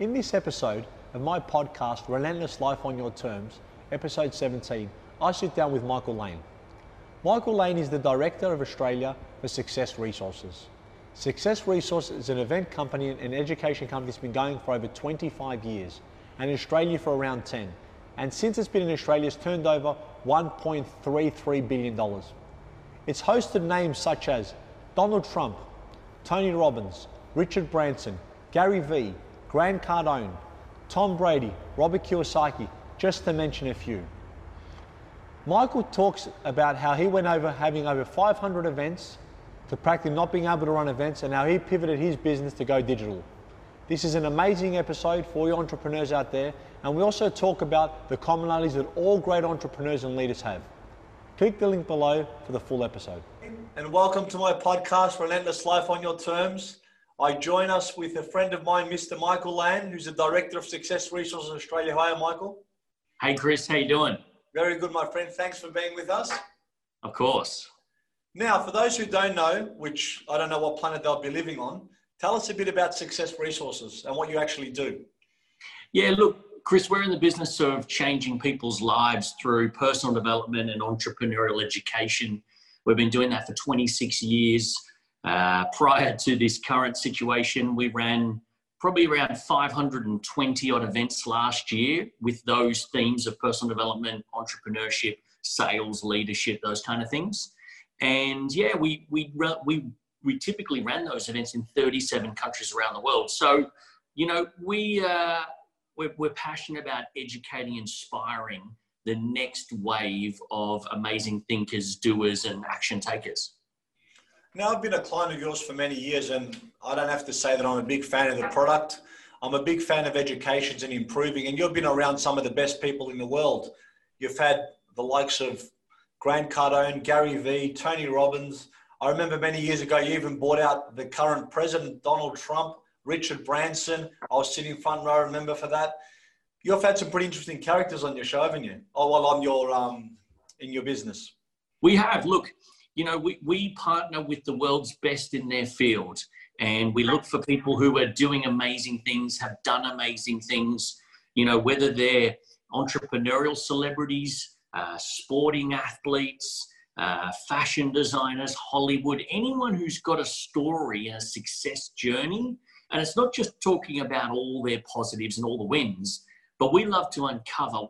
In this episode of my podcast, Relentless Life on Your Terms, episode 17, I sit down with Michael Lane. Michael Lane is the Director of Australia for Success Resources. Success Resources is an event company and an education company that's been going for over 25 years, and in Australia for around 10. And since it's been in Australia, it's turned over $1.33 billion. It's hosted names such as Donald Trump, Tony Robbins, Richard Branson, Gary Vee, Grant Cardone, Tom Brady, Robert Kiyosaki, just to mention a few. Michael talks about how he went over having over 500 events to practically not being able to run events and how he pivoted his business to go digital. This is an amazing episode for your entrepreneurs out there, and we also talk about the commonalities that all great entrepreneurs and leaders have. Click the link below for the full episode. And welcome to my podcast, Relentless Life on Your Terms. I join us with a friend of mine, Mr. Michael Lane, who's the Director of Success Resources Australia. Hi, Michael. Hey, Chris. How you doing? Very good, my friend. Thanks for being with us. Of course. Now, for those who don't know, which I don't know what planet they'll be living on, tell us a bit about Success Resources and what you actually do. Yeah, look, Chris, we're in the business of changing people's lives through personal development and entrepreneurial education. We've been doing that for 26 years. Uh, prior to this current situation, we ran probably around 520 odd events last year with those themes of personal development, entrepreneurship, sales, leadership, those kind of things. And yeah, we we we we typically ran those events in 37 countries around the world. So, you know, we uh, we're, we're passionate about educating, inspiring the next wave of amazing thinkers, doers, and action takers. Now, I've been a client of yours for many years, and I don't have to say that I'm a big fan of the product. I'm a big fan of educations and improving, and you've been around some of the best people in the world. You've had the likes of Grant Cardone, Gary Vee, Tony Robbins. I remember many years ago, you even bought out the current president, Donald Trump, Richard Branson. I was sitting front row, remember for that. You've had some pretty interesting characters on your show, haven't you? Oh, well, on your um, in your business. We have. Look, you know, we, we partner with the world's best in their field and we look for people who are doing amazing things, have done amazing things, you know, whether they're entrepreneurial celebrities, uh, sporting athletes, uh, fashion designers, Hollywood, anyone who's got a story and a success journey. And it's not just talking about all their positives and all the wins, but we love to uncover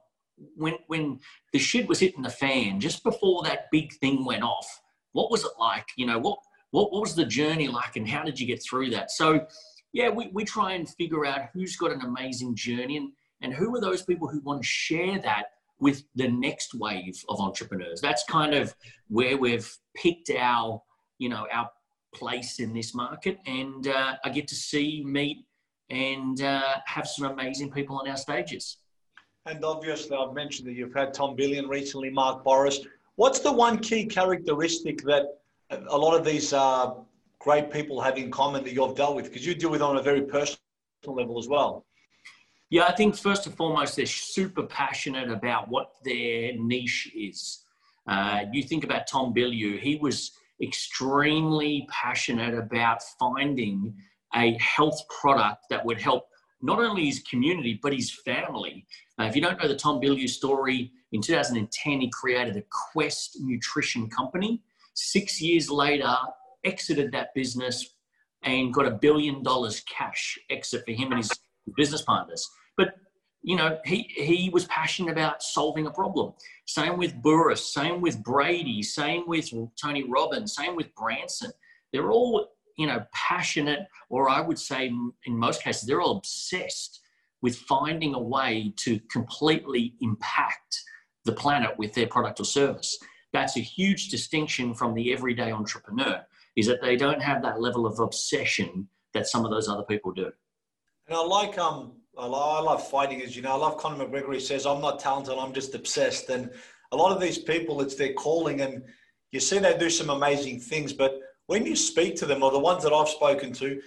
when, when the shit was hitting the fan, just before that big thing went off what was it like? You know, what, what, what was the journey like and how did you get through that? So, yeah, we, we try and figure out who's got an amazing journey and, and who are those people who want to share that with the next wave of entrepreneurs. That's kind of where we've picked our, you know, our place in this market. And uh, I get to see, meet, and uh, have some amazing people on our stages. And obviously, I've mentioned that you've had Tom Bilyeu recently, Mark Bouris. What's the one key characteristic that a lot of these uh, great people have in common that you've dealt with? Because you deal with on a very personal level as well. Yeah, I think first and foremost, they're super passionate about what their niche is. Uh, you think about Tom Bilyeu, he was extremely passionate about finding a health product that would help not only his community, but his family. Uh, if you don't know the Tom Bilyeu story, in 2010, he created a Quest nutrition company. Six years later, exited that business and got a billion dollars cash exit for him and his business partners. But you know, he he was passionate about solving a problem. Same with Bouris, same with Brady, same with Tony Robbins, same with Branson. They're all you know passionate, or I would say in most cases, they're all obsessed with finding a way to completely impact the planet with their product or service. That's a huge distinction from the everyday entrepreneur, is that they don't have that level of obsession that some of those other people do. And I like um I love fighting as you know. I love Conor McGregor. He says, "I'm not talented. I'm just obsessed." And a lot of these people, it's their calling, and you see they do some amazing things. But when you speak to them, or the ones that I've spoken to,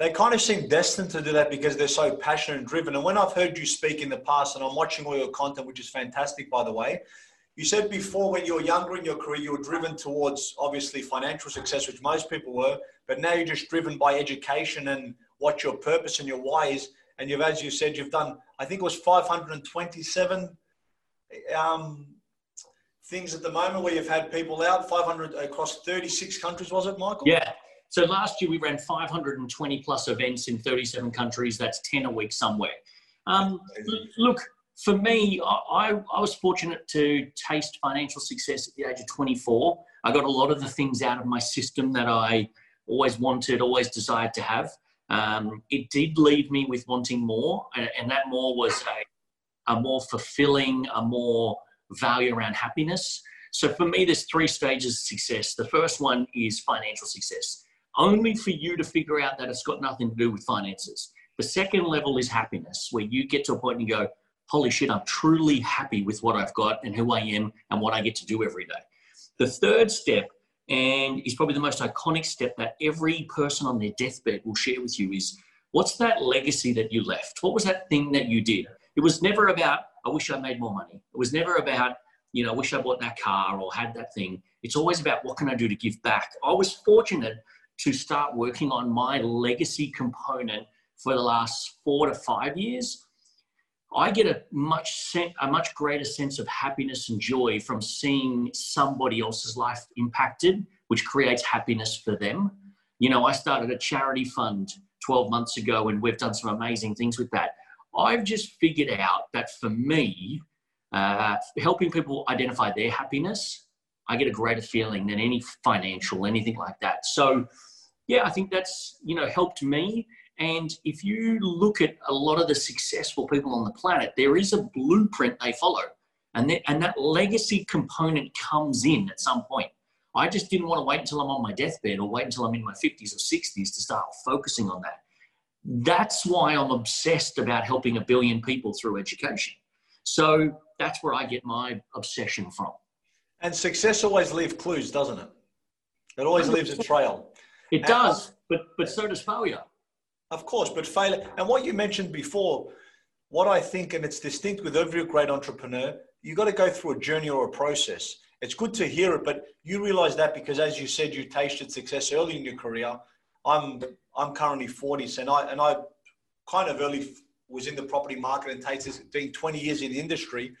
they kind of seem destined to do that because they're so passionate and driven. And when I've heard you speak in the past, and I'm watching all your content, which is fantastic, by the way, you said before when you were younger in your career, you were driven towards obviously financial success, which most people were, but now you're just driven by education and what your purpose and your why is. and you've, as you said, you've done, I think it was 527 um, things at the moment where you've had people out, 500 across 36 countries, was it, Michael? Yeah. So last year we ran 520 plus events in 37 countries. That's 10 a week somewhere. Um, look, for me, I, I, was fortunate to taste financial success at the age of 24. I got a lot of the things out of my system that I always wanted, always desired to have. Um, it did leave me with wanting more, and, that more was a, a more fulfilling, a more value around happiness. So for me, there's three stages of success. The first one is financial success, only for you to figure out that it's got nothing to do with finances. The second level is happiness, where you get to a point and you go, holy shit, I'm truly happy with what I've got and who I am and what I get to do every day. The third step, and is probably the most iconic step that every person on their deathbed will share with you, is what's that legacy that you left? What was that thing that you did? It was never about, I wish I made more money. It was never about, you know, I wish I bought that car or had that thing. It's always about what can I do to give back. I was fortunate to start working on my legacy component for the last four to five years I get a much a much greater sense of happiness and joy from seeing somebody else's life impacted, which creates happiness for them. You know, I started a charity fund 12 months ago, and we've done some amazing things with that. I've just figured out that for me, uh, helping people identify their happiness, I get a greater feeling than any financial anything like that. So, yeah, I think that's you know helped me and if you look at a lot of the successful people on the planet, there is a blueprint they follow. And, that, and that legacy component comes in at some point. I just didn't want to wait until I'm on my deathbed or wait until I'm in my 50s or 60s to start focusing on that. That's why I'm obsessed about helping a billion people through education. So that's where I get my obsession from. And success always leaves clues, doesn't it? It always leaves a trail. It does, but but so does failure. Of course, but failure. And what you mentioned before, what I think, and it's distinct with every great entrepreneur, you've got to go through a journey or a process. It's good to hear it, but you realize that because, as you said, you tasted success early in your career. I'm I'm currently 40, and I and I kind of early was in the property market and tasted being 20 years in the industry.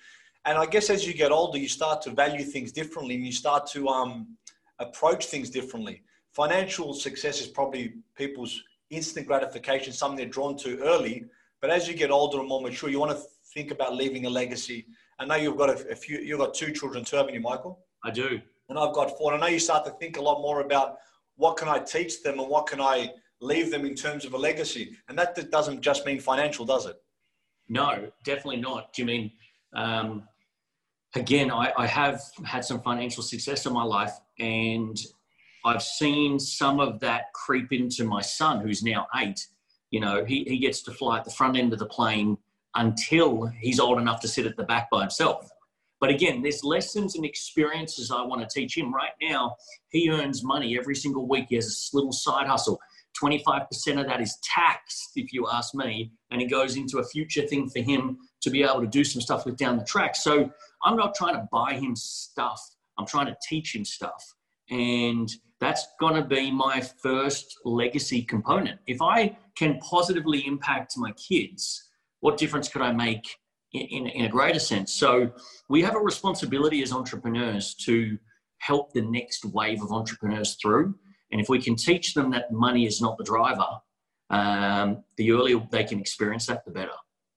And I guess as you get older, you start to value things differently, and you start to um, approach things differently. Financial success is probably people's instant gratification, something they're drawn to early. But as you get older and more mature, you want to think about leaving a legacy. I know you've got a, a few, you've got two children too, haven't you, Michael? I do. And I've got four. And I know you start to think a lot more about what can I teach them and what can I leave them in terms of a legacy. And that doesn't just mean financial, does it? No, definitely not. Do you mean, um, again, I, I have had some financial success in my life and I've seen some of that creep into my son, who's now eight. You know, he, he gets to fly at the front end of the plane until he's old enough to sit at the back by himself. But again, there's lessons and experiences I want to teach him. Right now, he earns money every single week. He has a little side hustle. 25% of that is taxed, if you ask me, and it goes into a future thing for him to be able to do some stuff with down the track. So I'm not trying to buy him stuff, I'm trying to teach him stuff. And that's going to be my first legacy component. If I can positively impact my kids, what difference could I make in, in, in, a greater sense? So we have a responsibility as entrepreneurs to help the next wave of entrepreneurs through. And if we can teach them that money is not the driver, um, the earlier they can experience that, the better.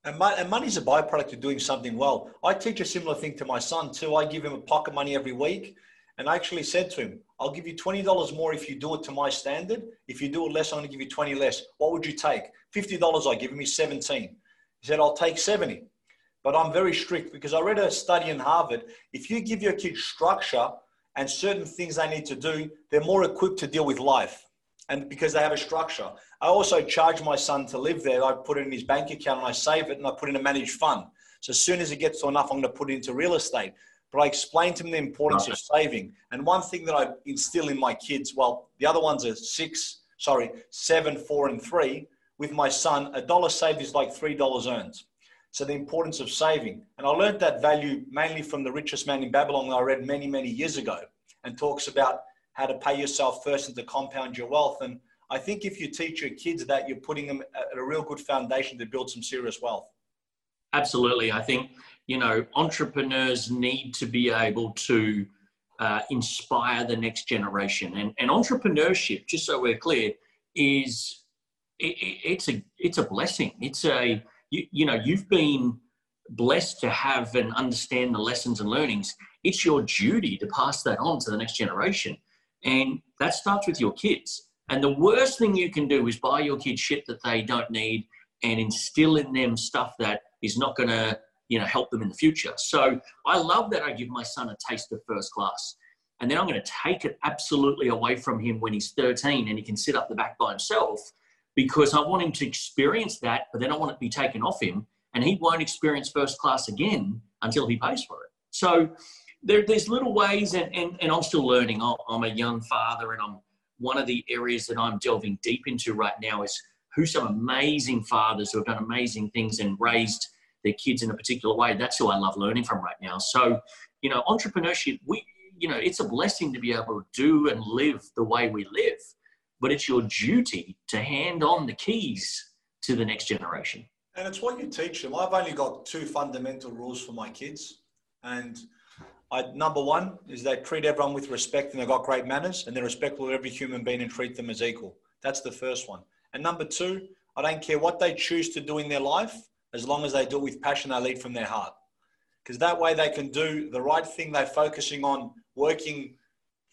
And, money is a byproduct of doing something well. I teach a similar thing to my son too. I give him a pocket money every week and I actually said to him, I'll give you $20 more if you do it to my standard. If you do it less, I'm going to give you 20 less. What would you take? $50 I give him, he's 17. He said, I'll take 70. But I'm very strict because I read a study in Harvard. If you give your kids structure and certain things they need to do, they're more equipped to deal with life. And because they have a structure. I also charge my son to live there. I put it in his bank account and I save it and I put in a managed fund. So as soon as it gets to enough, I'm going to put it into real estate but I explained to them the importance of saving. And one thing that I instill in my kids, well, the other ones are six, sorry, seven, four, and three. With my son, a dollar saved is like three dollars earned. So the importance of saving. And I learned that value mainly from the richest man in Babylon that I read many, many years ago and talks about how to pay yourself first and to compound your wealth. And I think if you teach your kids that, you're putting them at a real good foundation to build some serious wealth. Absolutely. I think, you know, entrepreneurs need to be able to uh, inspire the next generation. And, and entrepreneurship, just so we're clear, is it, it's a it's a blessing. It's a you, you know you've been blessed to have and understand the lessons and learnings. It's your duty to pass that on to the next generation, and that starts with your kids. And the worst thing you can do is buy your kids shit that they don't need and instill in them stuff that is not going to you know help them in the future. So i love that i give my son a taste of first class and then i'm going to take it absolutely away from him when he's 13 and he can sit up the back by himself because i want him to experience that but then i want it to be taken off him and he won't experience first class again until he pays for it. So there, there's little ways and, and, and i'm still learning. I'm a young father and i'm one of the areas that i'm delving deep into right now is who some amazing fathers who have done amazing things and raised their kids in a particular way. That's who I love learning from right now. So, you know, entrepreneurship, we, you know, it's a blessing to be able to do and live the way we live, but it's your duty to hand on the keys to the next generation. And it's what you teach them. I've only got two fundamental rules for my kids. And I, number one is they treat everyone with respect and they've got great manners and they're respectful of every human being and treat them as equal. That's the first one. And number two, I don't care what they choose to do in their life as long as they do it with passion, they lead from their heart. Because that way they can do the right thing. They're focusing on working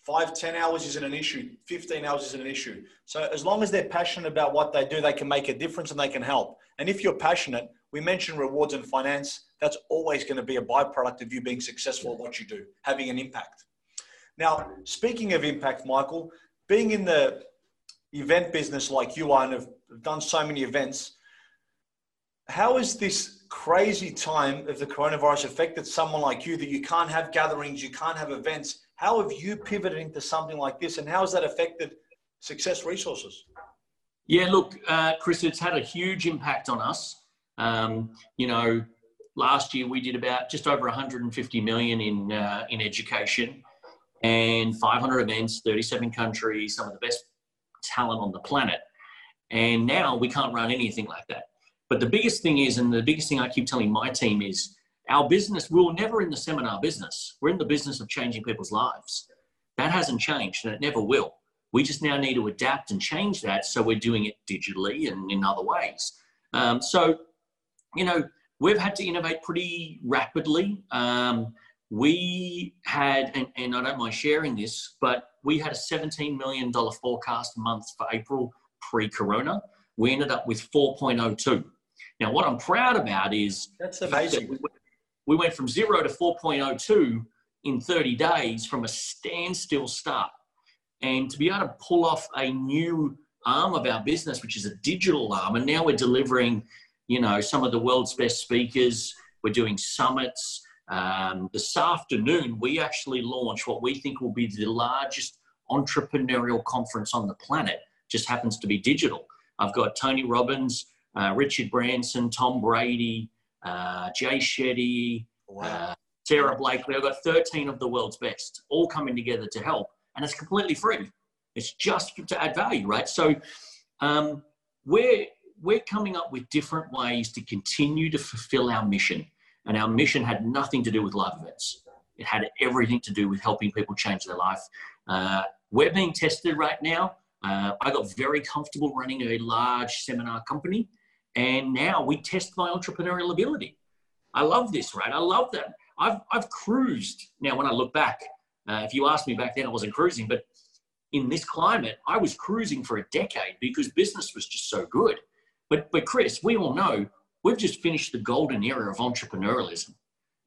five, 10 hours isn't an issue, 15 hours isn't an issue. So as long as they're passionate about what they do, they can make a difference and they can help. And if you're passionate, we mentioned rewards and finance. That's always going to be a byproduct of you being successful at what you do, having an impact. Now, speaking of impact, Michael, being in the event business like you are and have done so many events, how has this crazy time of the coronavirus affected someone like you that you can't have gatherings, you can't have events? How have you pivoted into something like this, and how has that affected Success Resources? Yeah, look, uh, Chris, it's had a huge impact on us. Um, you know, last year we did about just over 150 million in uh, in education, and 500 events, 37 countries, some of the best talent on the planet. And now we can't run anything like that. But the biggest thing is, and the biggest thing I keep telling my team is, our business, we're never in the seminar business. We're in the business of changing people's lives. That hasn't changed and it never will. We just now need to adapt and change that so we're doing it digitally and in other ways. Um, so, you know, we've had to innovate pretty rapidly. Um, we had, and, and I don't mind sharing this, but we had a $17 million forecast month for April pre corona. We ended up with 4.02. Now, what I'm proud about is that's amazing. That we went from zero to 4.02 in 30 days from a standstill start. And to be able to pull off a new arm of our business, which is a digital arm, and now we're delivering, you know, some of the world's best speakers. We're doing summits. Um, this afternoon, we actually launch what we think will be the largest entrepreneurial conference on the planet. Just happens to be digital. I've got Tony Robbins, uh, Richard Branson, Tom Brady, uh, Jay Shetty, wow. uh, Sara Blakely. I've got 13 of the world's best all coming together to help, and it's completely free. It's just to add value, right? So um, we're we're coming up with different ways to continue to fulfill our mission, and our mission had nothing to do with live events. It had everything to do with helping people change their life. Uh, we're being tested right now. Uh, I got very comfortable running a large seminar company and now we test my entrepreneurial ability. I love this, right? I love that. I've, I've cruised. Now, when I look back, uh, if you asked me back then, I wasn't cruising, but in this climate, I was cruising for a decade because business was just so good. But, but Chris, we all know we've just finished the golden era of entrepreneurialism.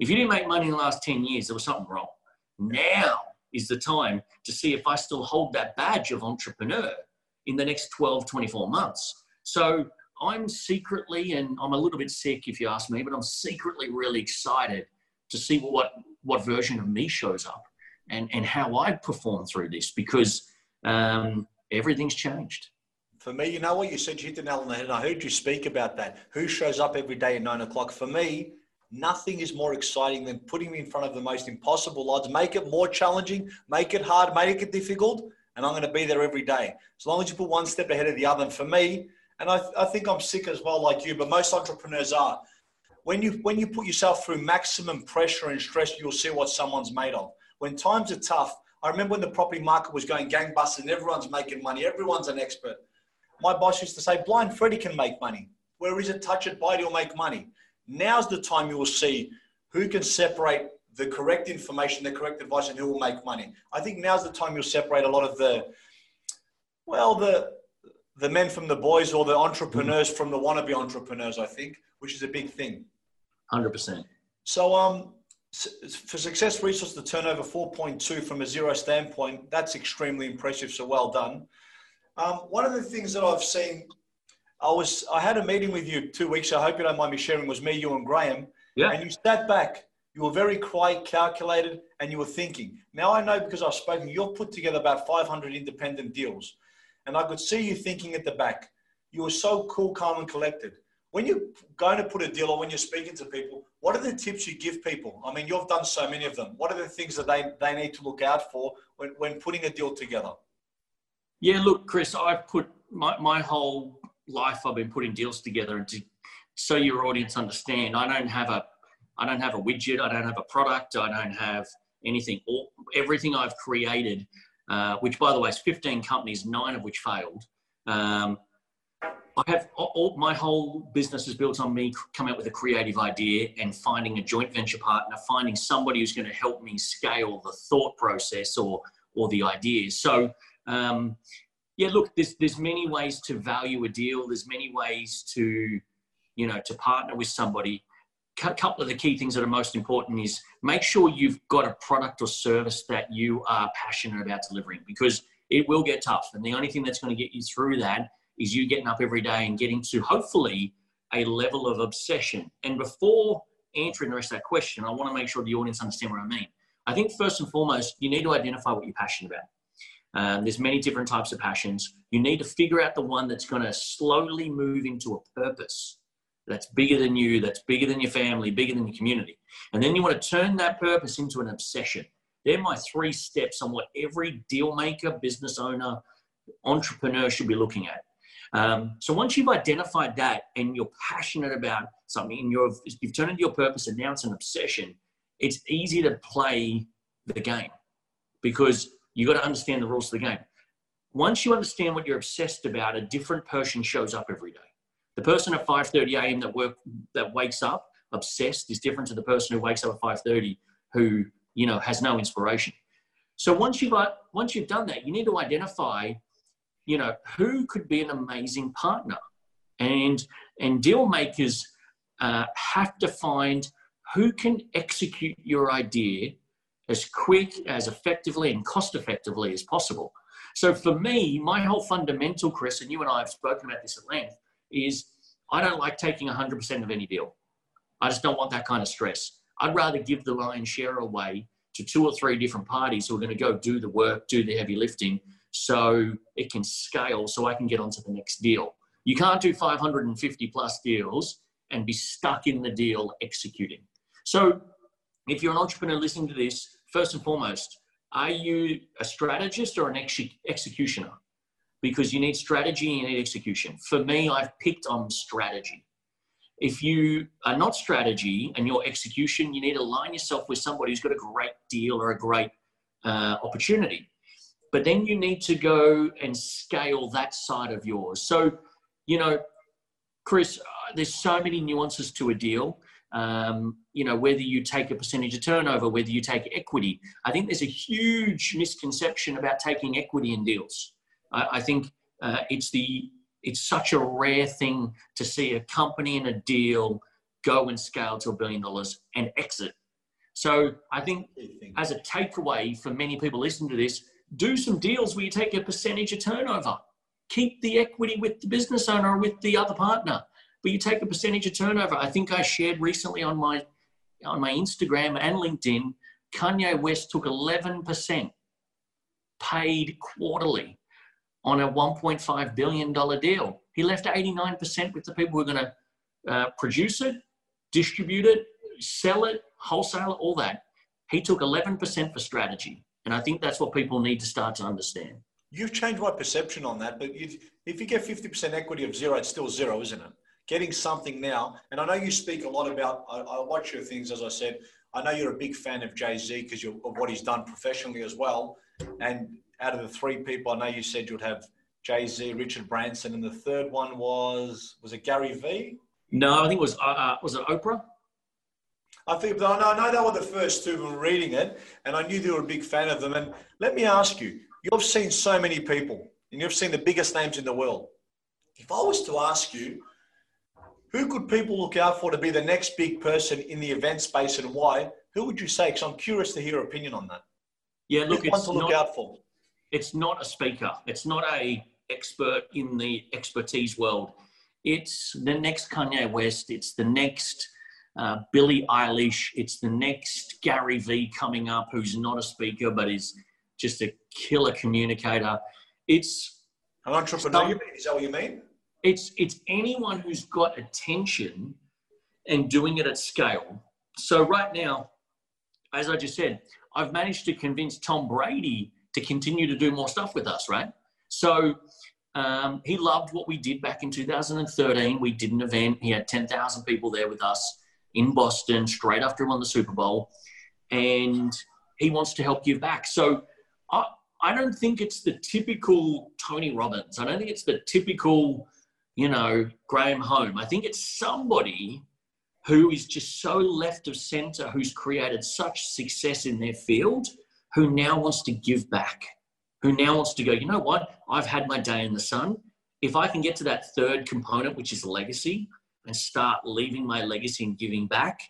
If you didn't make money in the last 10 years, there was something wrong. Now is the time to see if I still hold that badge of entrepreneur in the next 12, 24 months. So I'm secretly, and I'm a little bit sick if you ask me, but I'm secretly really excited to see what what version of me shows up and and how I perform through this because um, everything's changed. For me, you know what you said, you hit the nail on the head. And I heard you speak about that. Who shows up every day at nine o'clock? For me, nothing is more exciting than putting me in front of the most impossible odds. Make it more challenging, make it hard, make it difficult, and I'm going to be there every day. As long as you put one step ahead of the other. And for me, and I, I think I'm sick as well, like you, but most entrepreneurs are. When you when you put yourself through maximum pressure and stress, you'll see what someone's made of. When times are tough, I remember when the property market was going gangbusters and everyone's making money, everyone's an expert. My boss used to say, "Blind Freddie can make money. Where is it? Touch it, bite, he'll make money." Now's the time you will see who can separate the correct information, the correct advice, and who will make money. I think now's the time you'll separate a lot of the, well, the the men from the boys or the entrepreneurs from the wannabe entrepreneurs. I think, which is a big thing. Hundred percent. So, um, for Success Resource, the turnover 4.2 from a zero standpoint, that's extremely impressive. So well done. Um, one of the things that I've seen, I was I had a meeting with you two weeks. I hope you don't mind me sharing. Was me, you, and Graham. Yeah. And you sat back you were very quiet, calculated, and you were thinking. Now I know because I've spoken, you've put together about 500 independent deals. And I could see you thinking at the back. You were so cool, calm, and collected. When you're going to put a deal or when you're speaking to people, what are the tips you give people? I mean, you've done so many of them. What are the things that they, they need to look out for when, when putting a deal together? Yeah, look, Chris, I've put my, my whole life, I've been putting deals together. And to, so your audience understand, I don't have a I don't have a widget. I don't have a product. I don't have anything. All, everything I've created, uh, which by the way is 15 companies, nine of which failed. Um, I have all, my whole business is built on me coming up with a creative idea and finding a joint venture partner, finding somebody who's going to help me scale the thought process or or the ideas. So um, yeah, look, there's there's many ways to value a deal. There's many ways to you know to partner with somebody a couple of the key things that are most important is make sure you've got a product or service that you are passionate about delivering because it will get tough. And the only thing that's going to get you through that is you getting up every day and getting to hopefully a level of obsession. And before answering the rest of that question, I want to make sure the audience understand what I mean. I think first and foremost, you need to identify what you're passionate about. Um, there's many different types of passions. You need to figure out the one that's going to slowly move into a purpose that's bigger than you, that's bigger than your family, bigger than your community. And then you want to turn that purpose into an obsession. They're my three steps on what every deal maker, business owner, entrepreneur should be looking at. Um, so once you've identified that and you're passionate about something and you've, you've turned into your purpose and now it's an obsession, it's easy to play the game because you got to understand the rules of the game. Once you understand what you're obsessed about, a different person shows up every day. The person at 5:30 a.m. that work that wakes up obsessed is different to the person who wakes up at 5:30 who you know has no inspiration. So once you've once you've done that, you need to identify, you know, who could be an amazing partner, and and deal makers uh, have to find who can execute your idea as quick, as effectively, and cost effectively as possible. So for me, my whole fundamental, Chris, and you and I have spoken about this at length, is I don't like taking 100% of any deal. I just don't want that kind of stress. I'd rather give the lion's share away to two or three different parties who are going to go do the work, do the heavy lifting, so it can scale, so I can get onto the next deal. You can't do 550 plus deals and be stuck in the deal executing. So, if you're an entrepreneur listening to this, first and foremost, are you a strategist or an ex- executioner? Because you need strategy and you need execution. For me, I've picked on strategy. If you are not strategy and your execution, you need to align yourself with somebody who's got a great deal or a great uh, opportunity. But then you need to go and scale that side of yours. So, you know, Chris, uh, there's so many nuances to a deal. Um, you know, whether you take a percentage of turnover, whether you take equity. I think there's a huge misconception about taking equity in deals. I, I think uh, it's the it's such a rare thing to see a company in a deal go and scale to a billion dollars and exit. So I think as a takeaway for many people listening to this, do some deals where you take a percentage of turnover. Keep the equity with the business owner or with the other partner, but you take a percentage of turnover. I think I shared recently on my on my Instagram and LinkedIn, Kanye West took 11% paid quarterly on a $1.5 billion deal. He left 89% with the people who are going to uh, produce it, distribute it, sell it, wholesale it, all that. He took 11% for strategy. And I think that's what people need to start to understand. You've changed my perception on that, but if you get 50% equity of zero, it's still zero, isn't it? Getting something now, and I know you speak a lot about, I, I watch your things, as I said. I know you're a big fan of Jay Z because of what he's done professionally as well. And out of the three people, I know you said you'd have Jay Z, Richard Branson, and the third one was was it Gary V? No, I think it was uh, uh was it Oprah? I think no, no, no. They were the first two were reading it, and I knew they were a big fan of them. And let me ask you: You've seen so many people, and you've seen the biggest names in the world. If I was to ask you, who could people look out for to be the next big person in the event space, and why? Who would you say? Because I'm curious to hear your opinion on that. Yeah, look, it's to look not, out for. It's not a speaker. It's not a expert in the expertise world. It's the next Kanye West. It's the next uh, Billie Eilish. It's the next Gary Vee coming up, who's not a speaker but is just a killer communicator. It's an entrepreneur. Some, is that what you mean? It's it's anyone who's got attention and doing it at scale. So right now, as I just said, I've managed to convince Tom Brady to continue to do more stuff with us. Right. So um, he loved what we did back in 2013. We did an event. He had 10,000 people there with us in Boston straight after he won the Super Bowl. And he wants to help give back. So I, I don't think it's the typical Tony Robbins. I don't think it's the typical, you know, Graham Home. I think it's somebody who is just so left of center, who's created such success in their field, who now wants to give back who now wants to go, you know what? I've had my day in the sun. If I can get to that third component, which is legacy, and start leaving my legacy and giving back,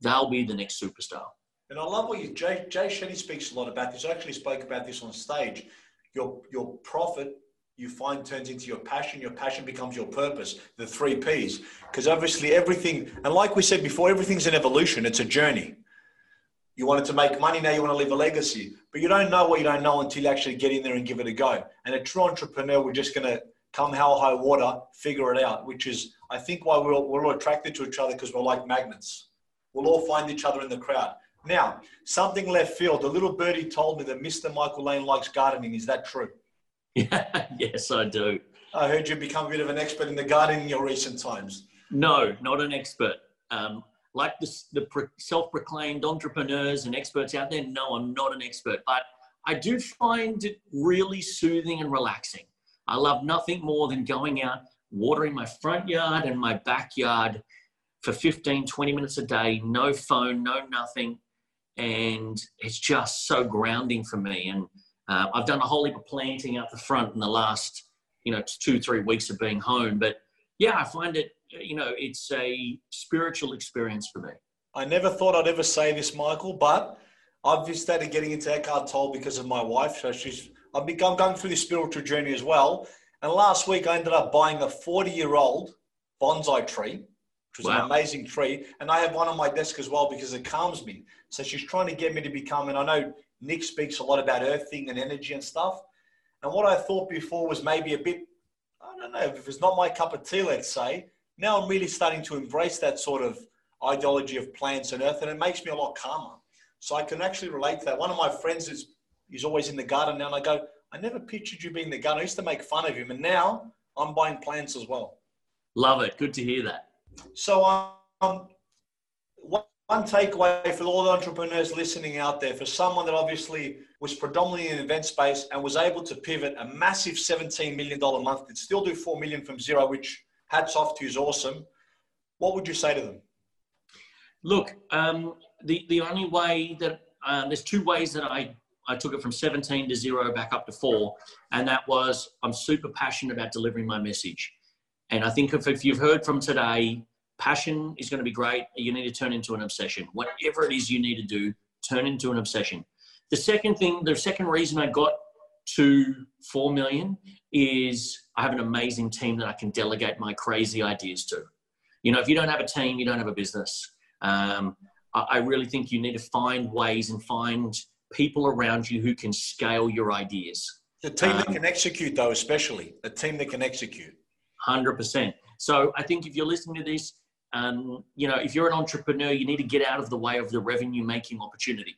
they'll be the next superstar. And I love what you, Jay, Jay Shetty speaks a lot about this. I actually spoke about this on stage. Your, your profit you find turns into your passion, your passion becomes your purpose, the three P's. Because obviously everything, and like we said before, everything's an evolution, it's a journey. You wanted to make money, now you want to leave a legacy. But you don't know what you don't know until you actually get in there and give it a go. And a true entrepreneur, we're just going to come hell high water, figure it out, which is, I think, why we're all, we're all attracted to each other because we're like magnets. We'll all find each other in the crowd. Now, something left field. A little birdie told me that Mr. Michael Lane likes gardening. Is that true? Yeah, yes, I do. I heard you become a bit of an expert in the garden in your recent times. No, not an expert. Um, like the, the self-proclaimed entrepreneurs and experts out there, no, I'm not an expert, but I do find it really soothing and relaxing. I love nothing more than going out, watering my front yard and my backyard for 15, 20 minutes a day, no phone, no nothing. And it's just so grounding for me. And uh, I've done a whole heap of planting out the front in the last, you know, two, three weeks of being home. But yeah, I find it you know, it's a spiritual experience for me. I never thought I'd ever say this, Michael, but I've just started getting into Eckhart Tolle because of my wife. So she's, I've been going through this spiritual journey as well. And last week I ended up buying a 40 year old bonsai tree, which was wow. an amazing tree. And I have one on my desk as well because it calms me. So she's trying to get me to become, and I know Nick speaks a lot about earthing and energy and stuff. And what I thought before was maybe a bit, I don't know, if it's not my cup of tea, let's say, now I'm really starting to embrace that sort of ideology of plants and earth, and it makes me a lot calmer. So I can actually relate to that. One of my friends is he's always in the garden now, and I go, I never pictured you being the garden. I used to make fun of him, and now I'm buying plants as well. Love it. Good to hear that. So, um, one takeaway for all the entrepreneurs listening out there, for someone that obviously was predominantly in the event space and was able to pivot a massive $17 million month, did still do 4 million from zero, which hats off to you awesome. What would you say to them? Look, um, the, the only way that um, there's two ways that I, I took it from 17 to zero back up to four. And that was I'm super passionate about delivering my message. And I think if, if you've heard from today, passion is going to be great. You need to turn into an obsession. Whatever it is you need to do, turn into an obsession. The second thing, the second reason I got to 4 million is I have an amazing team that I can delegate my crazy ideas to. You know, if you don't have a team, you don't have a business. Um, I, I really think you need to find ways and find people around you who can scale your ideas. The team um, that can execute, though, especially a team that can execute. 100%. So I think if you're listening to this, um, you know, if you're an entrepreneur, you need to get out of the way of the revenue making opportunity.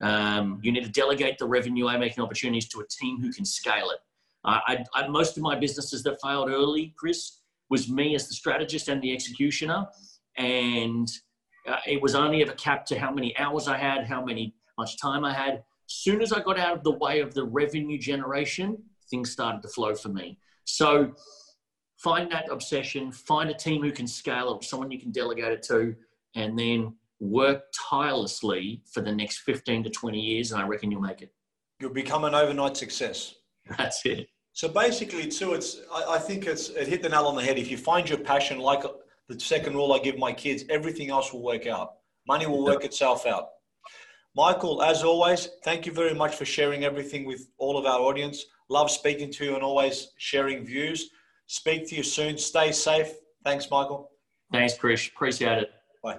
Um, you need to delegate the revenue making opportunities to a team who can scale it. I, I, most of my businesses that failed early, Chris, was me as the strategist and the executioner, and uh, it was only ever capped to how many hours I had, how many much time I had. As soon as I got out of the way of the revenue generation, things started to flow for me. So find that obsession, find a team who can scale it, someone you can delegate it to, and then work tirelessly for the next 15 to 20 years, and I reckon you'll make it. You'll become an overnight success. That's it. So basically, too, it's I, I think it's it hit the nail on the head. If you find your passion, like the second rule I give my kids, everything else will work out. Money will work itself out. Michael, as always, thank you very much for sharing everything with all of our audience. Love speaking to you and always sharing views. Speak to you soon. Stay safe. Thanks, Michael. Thanks, Chris. Appreciate it. Bye.